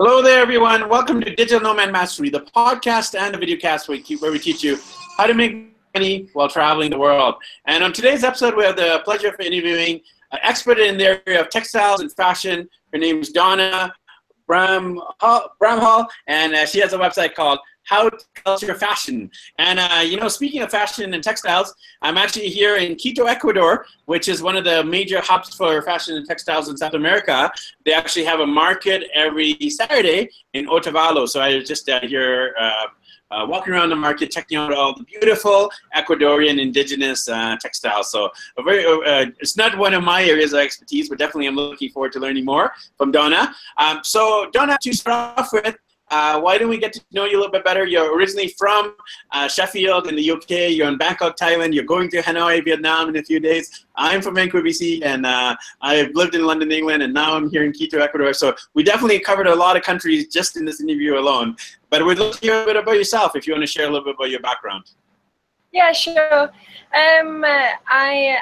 Hello there, everyone. Welcome to Digital Nomad Mastery, the podcast and the videocast where we teach you how to make money while traveling the world. And on today's episode, we have the pleasure of interviewing an expert in the area of textiles and fashion. Her name is Donna Bramhall, and uh, she has a website called haute culture fashion. And uh, you know, speaking of fashion and textiles, I'm actually here in Quito, Ecuador, which is one of the major hubs for fashion and textiles in South America. They actually have a market every Saturday in Otavalo. So I was just uh, here. Uh, uh, walking around the market, checking out all the beautiful Ecuadorian indigenous uh, textiles. So very, uh, it's not one of my areas of expertise, but definitely I'm looking forward to learning more from Donna. Um, so Donna, to start off with, uh, why don't we get to know you a little bit better? You're originally from uh, Sheffield in the UK. You're in Bangkok, Thailand. You're going to Hanoi, Vietnam in a few days. I'm from Vancouver, BC, and uh, I've lived in London, England, and now I'm here in Quito, Ecuador. So we definitely covered a lot of countries just in this interview alone. But we'd love to hear a bit about yourself if you want to share a little bit about your background. Yeah, sure. Um, I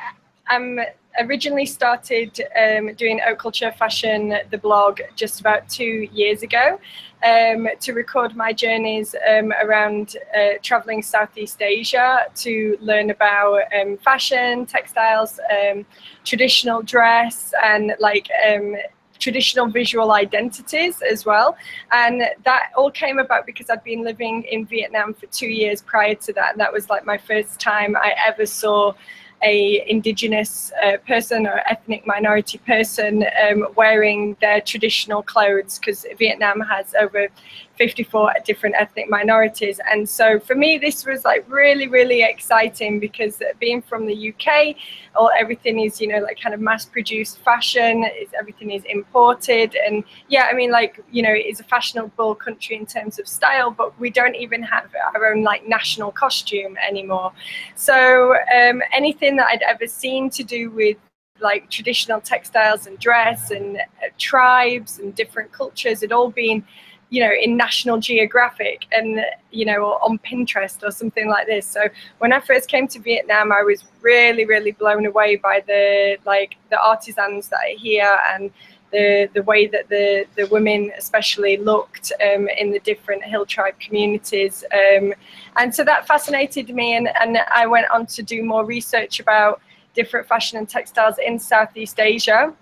am originally started um, doing haute culture fashion, the blog, just about two years ago um, to record my journeys um, around uh, traveling Southeast Asia to learn about um, fashion, textiles, um, traditional dress, and like um, traditional visual identities as well. And that all came about because I'd been living in Vietnam for two years prior to that. And that was like my first time I ever saw a indigenous uh, person or ethnic minority person um, wearing their traditional clothes because Vietnam has over 54 different ethnic minorities. And so for me, this was like really, really exciting because being from the UK, all everything is, you know, like kind of mass produced fashion, is everything is imported. And yeah, I mean, like, you know, it's a fashionable country in terms of style, but we don't even have our own like national costume anymore. So um, anything that I'd ever seen to do with like traditional textiles and dress and uh, tribes and different cultures had all been you know in national geographic and you know on pinterest or something like this. So when i first came to vietnam i was really really blown away by the like the artisans that are here and the the way that the the women especially looked um, in the different hill tribe communities um, and so that fascinated me and and i went on to do more research about different fashion and textiles in southeast asia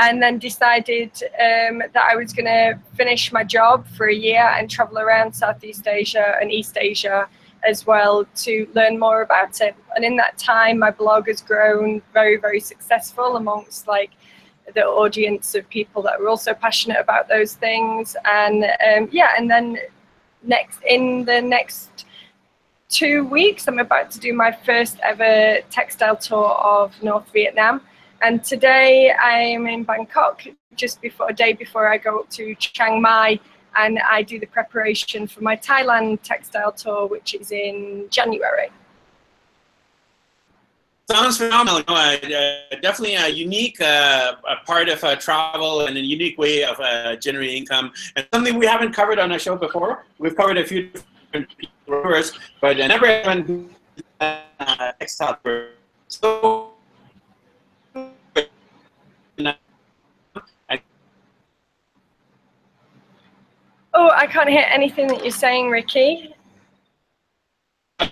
and then decided um, that I was going to finish my job for a year and travel around Southeast Asia and East Asia as well to learn more about it. And in that time, my blog has grown very, very successful amongst like the audience of people that are also passionate about those things. And um, yeah, and then next in the next two weeks, I'm about to do my first ever textile tour of North Vietnam. And today I'm in Bangkok, just before a day before I go up to Chiang Mai, and I do the preparation for my Thailand textile tour, which is in January. Sounds phenomenal. Uh, definitely a unique uh, a part of uh, travel and a unique way of uh, generating income, and something we haven't covered on our show before. We've covered a few different tours, but never anyone uh, textile. So can't hear anything that you're saying, Ricky.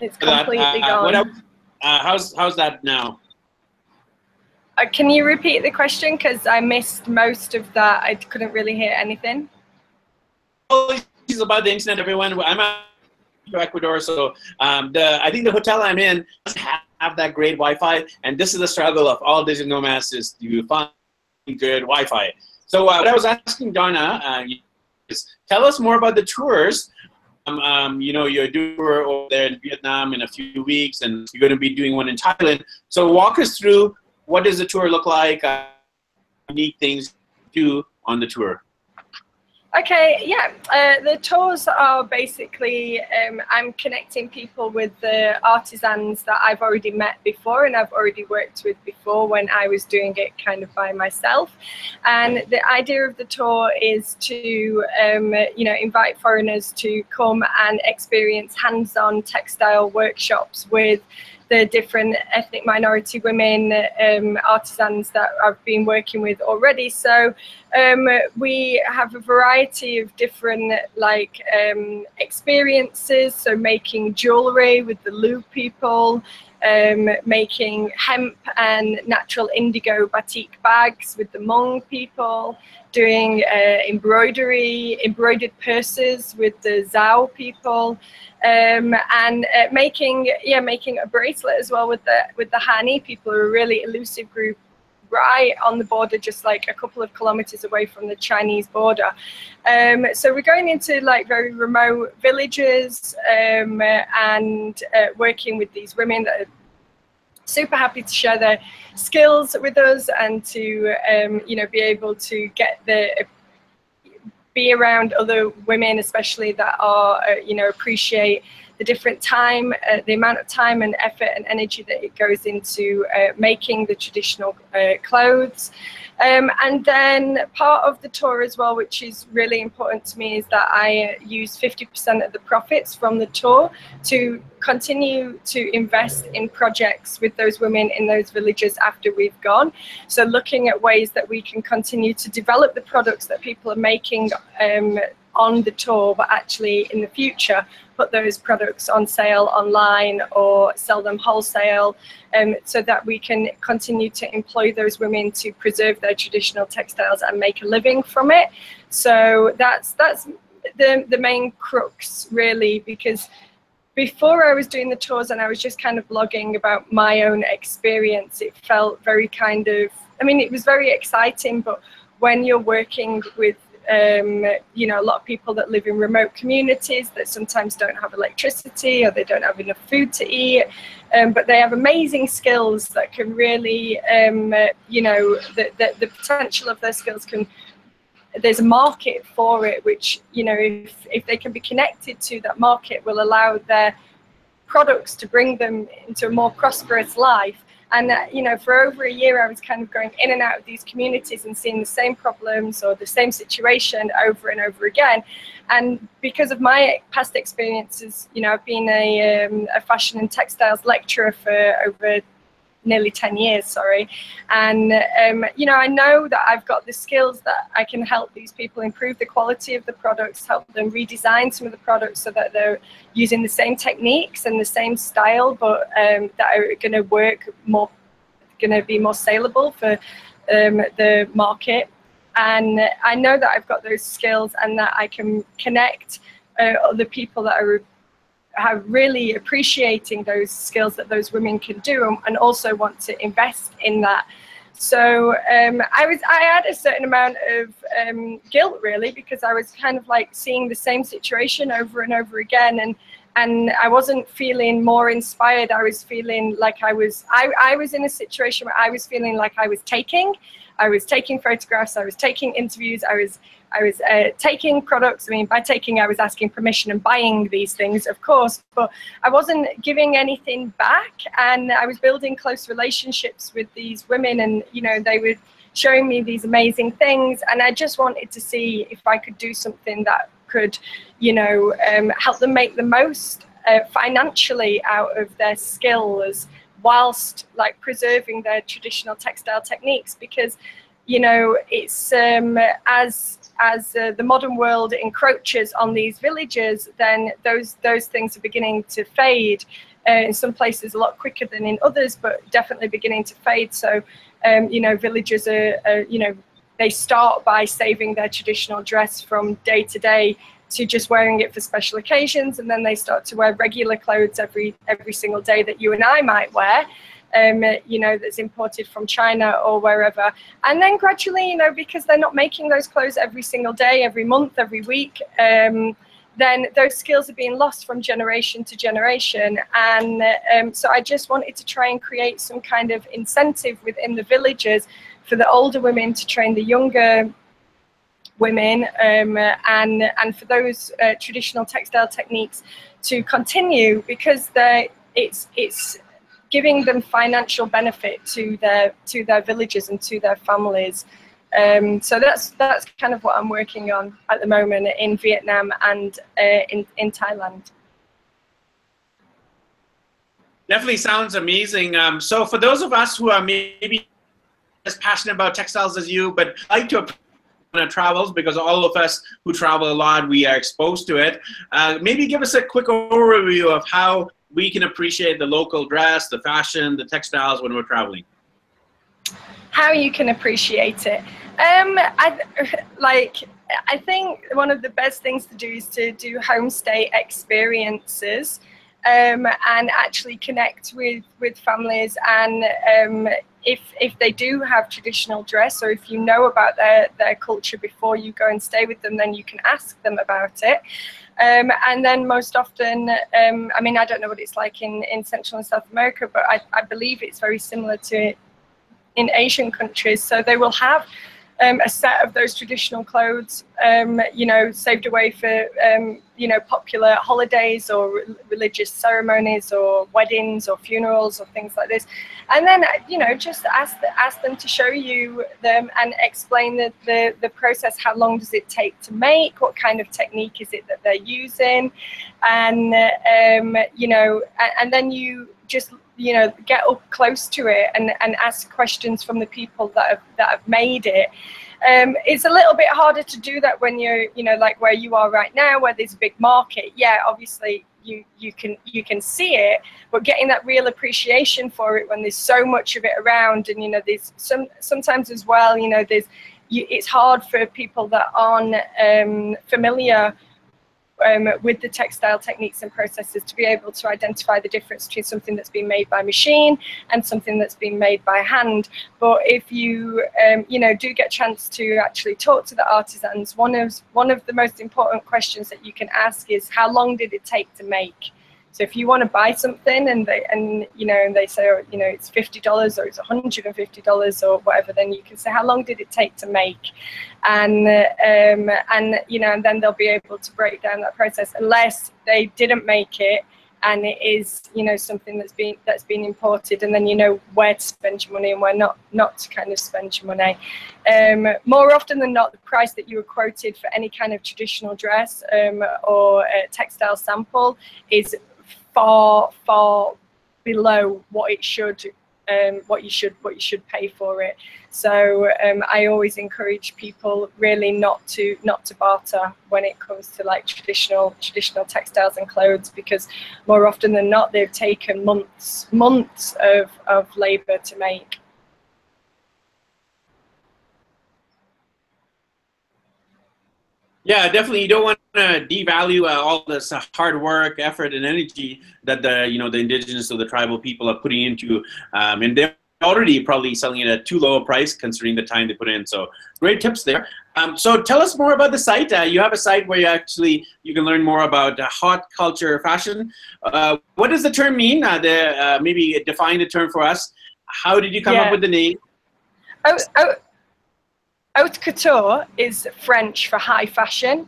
It's completely uh, gone. uh, how's how's that now? Uh, can you repeat the question? Because I missed most of that. I couldn't really hear anything. This is about the internet, everyone. I'm at Ecuador, so um, the I think the hotel I'm in doesn't have that great Wi-Fi, and this is the struggle of all digital nomads: is to find good Wi-Fi. So uh, what I was asking Donna uh, tell us more about the tours. Um, um, you know, you're doing over there in Vietnam in a few weeks, and you're going to be doing one in Thailand. So walk us through what does the tour look like, uh, unique things to do on the tour. Okay, yeah. Uh, the tours are basically um, I'm connecting people with the artisans that I've already met before and I've already worked with before when I was doing it kind of by myself. And the idea of the tour is to, um, you know, invite foreigners to come and experience hands-on textile workshops with the different ethnic minority women um, artisans that I've been working with already. So um, we have a variety of different like um, experiences. So making jewelry with the Lu people, um, making hemp and natural indigo batik bags with the Hmong people, doing uh, embroidery, embroidered purses with the Zhao people, um, and uh, making yeah making a bracelet as well with the with the Hani people, a really elusive group right on the border, just like a couple of kilometers away from the Chinese border. Um, so we're going into like very remote villages um, and uh, working with these women that are super happy to share their skills with us and to um, you know be able to get the be around other women especially that are uh, you know appreciate the different time, uh, the amount of time and effort and energy that it goes into uh, making the traditional uh, clothes. Um, and then part of the tour as well, which is really important to me, is that I uh, use 50% of the profits from the tour to continue to invest in projects with those women in those villages after we've gone. So looking at ways that we can continue to develop the products that people are making um, on the tour, but actually in the future put those products on sale online or sell them wholesale um, so that we can continue to employ those women to preserve their traditional textiles and make a living from it. So that's that's the, the main crux really because before I was doing the tours and I was just kind of blogging about my own experience, it felt very kind of, I mean, it was very exciting, but when you're working with um, you know, a lot of people that live in remote communities that sometimes don't have electricity or they don't have enough food to eat, um, but they have amazing skills that can really, um, uh, you know, the, the, the potential of their skills can there's a market for it which you know if, if they can be connected to that market will allow their products to bring them into a more prosperous life and uh, you know, for over a year, I was kind of going in and out of these communities and seeing the same problems or the same situation over and over again. And because of my past experiences, you know, I've been a, um, a fashion and textiles lecturer for over nearly 10 years, sorry. And, um, you know, I know that I've got the skills that I can help these people improve the quality of the products, help them redesign some of the products so that they're using the same techniques and the same style, but um, that are going to work more, going to be more saleable for um, the market. And I know that I've got those skills and that I can connect uh, other people that are are really appreciating those skills that those women can do and, and also want to invest in that. So um, I was I had a certain amount of um, guilt really because I was kind of like seeing the same situation over and over again and and I wasn't feeling more inspired. I was feeling like I was I, I was in a situation where I was feeling like I was taking I was taking photographs, I was taking interviews, I was I was uh, taking products. I mean, by taking, I was asking permission and buying these things, of course, but I wasn't giving anything back. And I was building close relationships with these women, and you know, they were showing me these amazing things. And I just wanted to see if I could do something that could, you know, um, help them make the most uh, financially out of their skills whilst like preserving their traditional textile techniques because you know it's um, as as uh, the modern world encroaches on these villages then those those things are beginning to fade. Uh, in some places a lot quicker than in others but definitely beginning to fade. So um, you know villages are, are you know they start by saving their traditional dress from day to day to just wearing it for special occasions and then they start to wear regular clothes every every single day that you and I might wear um, you know that's imported from China or wherever. And then gradually you know because they're not making those clothes every single day every month every week um, then those skills are being lost from generation to generation. And um, so I just wanted to try and create some kind of incentive within the villages for the older women to train the younger women um, and and for those uh, traditional textile techniques to continue because they it's it's giving them financial benefit to their to their villages and to their families. Um, so that's that's kind of what I'm working on at the moment in Vietnam and uh, in in Thailand. Definitely sounds amazing. Um, so for those of us who are maybe as passionate about textiles as you, but like to travels because all of us who travel a lot, we are exposed to it. Uh, maybe give us a quick overview of how we can appreciate the local dress, the fashion, the textiles when we're traveling. How you can appreciate it. Um, I like. I think one of the best things to do is to do homestay experiences um, and actually connect with, with families. And um, if, if they do have traditional dress or if you know about their, their culture before you go and stay with them, then you can ask them about it. Um, and then most often, um, I mean, I don't know what it's like in, in Central and South America, but I, I believe it's very similar to in Asian countries. So they will have um, a set of those traditional clothes, um, you know, saved away for, um, you know, popular holidays or re religious ceremonies or weddings or funerals or things like this. And then, you know, just ask, ask them to show you them and explain the, the, the process. How long does it take to make? What kind of technique is it that they're using? And, um, you know, and, and then you just you know get up close to it and, and ask questions from the people that have that have made it um, it's a little bit harder to do that when you're you know like where you are right now where there's a big market. Yeah obviously you you can you can see it but getting that real appreciation for it when there's so much of it around and you know there's some sometimes as well you know there's you, it's hard for people that aren't um, familiar um, with the textile techniques and processes to be able to identify the difference between something that's been made by machine and something that's been made by hand. But if you, um, you know, do get a chance to actually talk to the artisans, one of one of the most important questions that you can ask is how long did it take to make? So if you want to buy something and they and you know and they say oh, you know it's fifty dollars or it's one hundred and fifty dollars or whatever, then you can say how long did it take to make, and um, and you know and then they'll be able to break down that process unless they didn't make it and it is you know something that's been that's been imported and then you know where to spend your money and where not not to kind of spend your money. Um, more often than not the price that you were quoted for any kind of traditional dress um, or textile sample is far, far below what it should, um, what you should, what you should pay for it. So um, I always encourage people really not to not to barter when it comes to like traditional traditional textiles and clothes because more often than not they've taken months months of, of labour to make. Yeah, definitely. You don't want to devalue uh, all this uh, hard work, effort, and energy that the you know the indigenous or the tribal people are putting into, um, and they're already probably selling it at too low a price considering the time they put in. So great tips there. Um, so tell us more about the site. Uh, you have a site where you actually you can learn more about uh, haute culture fashion. Uh, what does the term mean? Uh, the, uh, maybe define the term for us. How did you come yeah. up with the name? Oh, oh, haute couture is French for high fashion.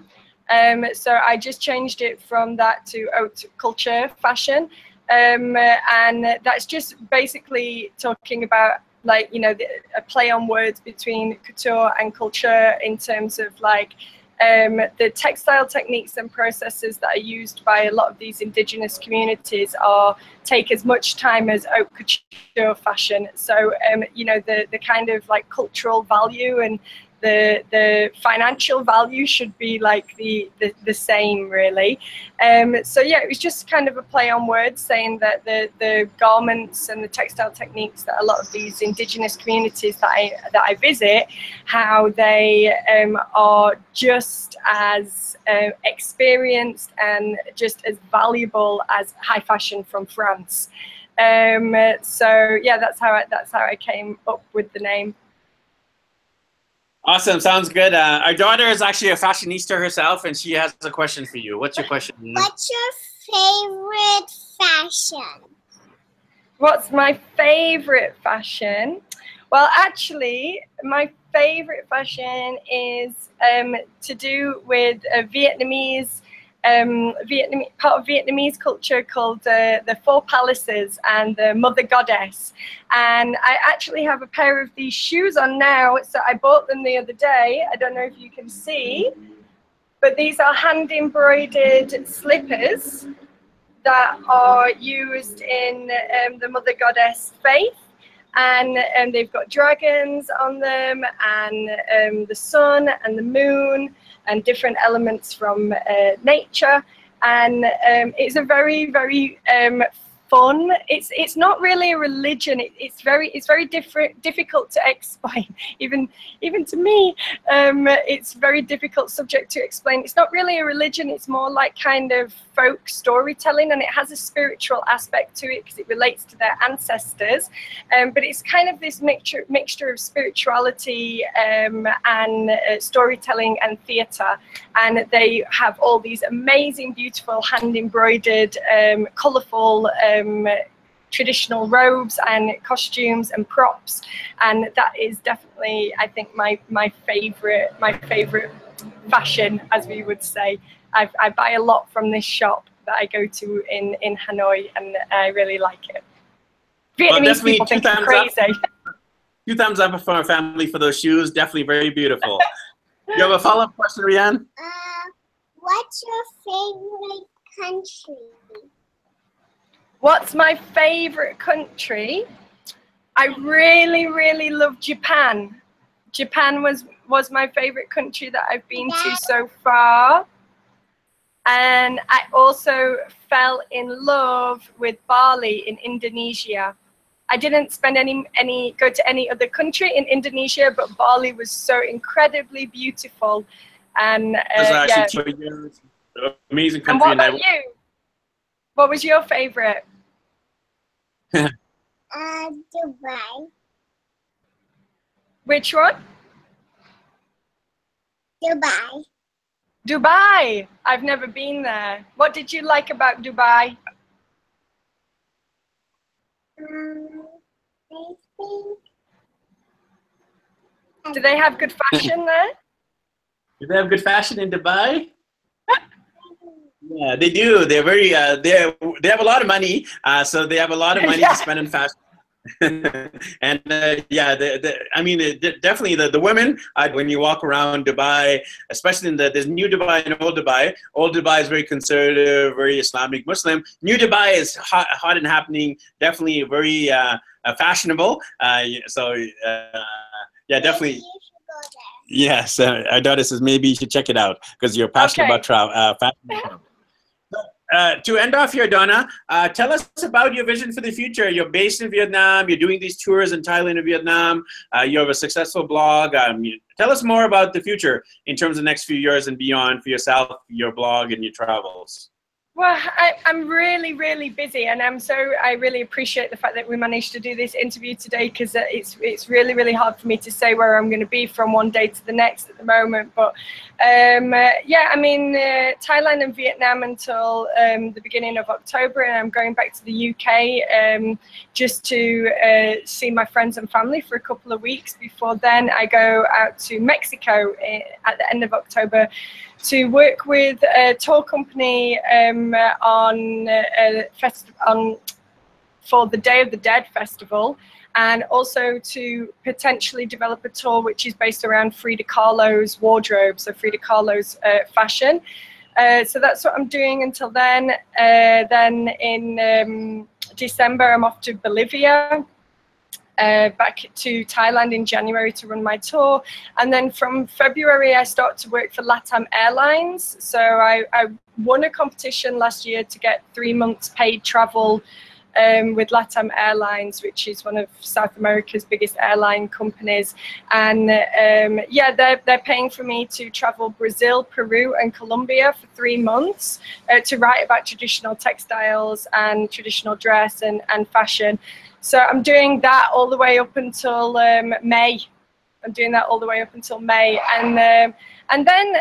Um, so I just changed it from that to haute culture fashion. Um, and that's just basically talking about like, you know, the, a play on words between couture and culture in terms of like um, the textile techniques and processes that are used by a lot of these indigenous communities are take as much time as haute couture fashion. So, um, you know, the, the kind of like cultural value and the the financial value should be like the the, the same really. Um, so yeah it was just kind of a play on words saying that the the garments and the textile techniques that a lot of these indigenous communities that I that I visit how they um, are just as uh, experienced and just as valuable as high fashion from France. Um, so yeah that's how I, that's how I came up with the name Awesome, sounds good. Uh, our daughter is actually a fashionista herself, and she has a question for you. What's your question? What's your favorite fashion? What's my favorite fashion? Well, actually, my favorite fashion is um, to do with a Vietnamese um, part of Vietnamese culture called uh, the Four Palaces and the Mother Goddess. And I actually have a pair of these shoes on now. So I bought them the other day. I don't know if you can see, but these are hand embroidered slippers. that are used in um, the Mother Goddess faith. And um, they've got dragons on them, and um, the sun and the moon, and different elements from uh, nature. And um, it's a very, very um, fun. It's it's not really a religion. It, it's very it's very different difficult to explain. Even even to me, um, it's very difficult subject to explain. It's not really a religion. It's more like kind of folk storytelling, and it has a spiritual aspect to it because it relates to their ancestors. Um, but it's kind of this mixture mixture of spirituality um, and uh, storytelling and theatre, and they have all these amazing, beautiful hand embroidered, um, colourful. Um, traditional robes and costumes and props and that is definitely i think my my favorite my favorite fashion as we would say I, I buy a lot from this shop that I go to in, in Hanoi, and I really like it. Vietnamese well, people think I'm crazy. Up. Two thumbs up for our family for those shoes. Definitely very beautiful. you have a follow-up question, Rianne? Uh, what's your favorite country? What's my favorite country? I really, really love Japan. Japan was was my favorite country that I've been to so far. And I also fell in love with Bali in Indonesia. I didn't spend any any go to any other country in Indonesia, but Bali was so incredibly beautiful. And uh, yeah. amazing country. And what about you? What was your favorite? uh, Dubai. Which one? Dubai. Dubai. I've never been there. What did you like about Dubai? Um, I think. Do they have good fashion there? Do they have good fashion in Dubai? yeah, they do. They're very. Uh, they they have a lot of money, uh, so they have a lot of money yeah. to spend on fashion. and uh, yeah, the, the, I mean, definitely the, the women, uh, when you walk around Dubai, especially in the, there's new Dubai and old Dubai. Old Dubai is very conservative, very Islamic Muslim. New Dubai is hot, hot and happening, definitely very uh, uh fashionable. Uh, so uh, yeah, definitely. Yes, our daughter says maybe you should check it out because you're passionate okay. about travel, fashion. Uh, to end off here, Donna, uh, tell us about your vision for the future. You're based in Vietnam. You're doing these tours in Thailand and Vietnam. Uh, you have a successful blog. Um, you, tell us more about the future in terms of the next few years and beyond for yourself, your blog, and your travels. Well, I, am really, really busy, and I'm so I really appreciate the fact that we managed to do this interview today because uh, it's it's really, really hard for me to say where I'm going to be from one day to the next at the moment. But um, uh, yeah, I mean uh, Thailand and Vietnam until um, the beginning of October, and I'm going back to the UK um, just to uh, see my friends and family for a couple of weeks. Before then, I go out to Mexico uh, at the end of October to work with a tour company um, on a fest- on for the Day of the Dead festival, and also to potentially develop a tour which is based around Frida Kahlo's wardrobe, so Frida Kahlo's uh, fashion. Uh, so that's what I'm doing until then. Uh, then in um, December, I'm off to Bolivia uh, back to Thailand in January to run my tour. And then from February, I start to work for LATAM Airlines. So I, I won a competition last year to get three months paid travel um, with LATAM Airlines, which is one of South America's biggest airline companies. And um, yeah, they're, they're paying for me to travel Brazil, Peru, and Colombia for three months uh, to write about traditional textiles and traditional dress and, and fashion. So I'm doing that all the way up until um, May. I'm doing that all the way up until May, and um, and then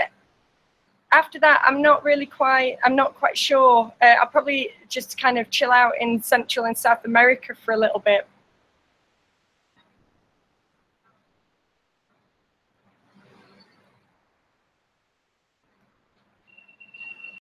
after that, I'm not really quite. I'm not quite sure. Uh, I'll probably just kind of chill out in Central and South America for a little bit.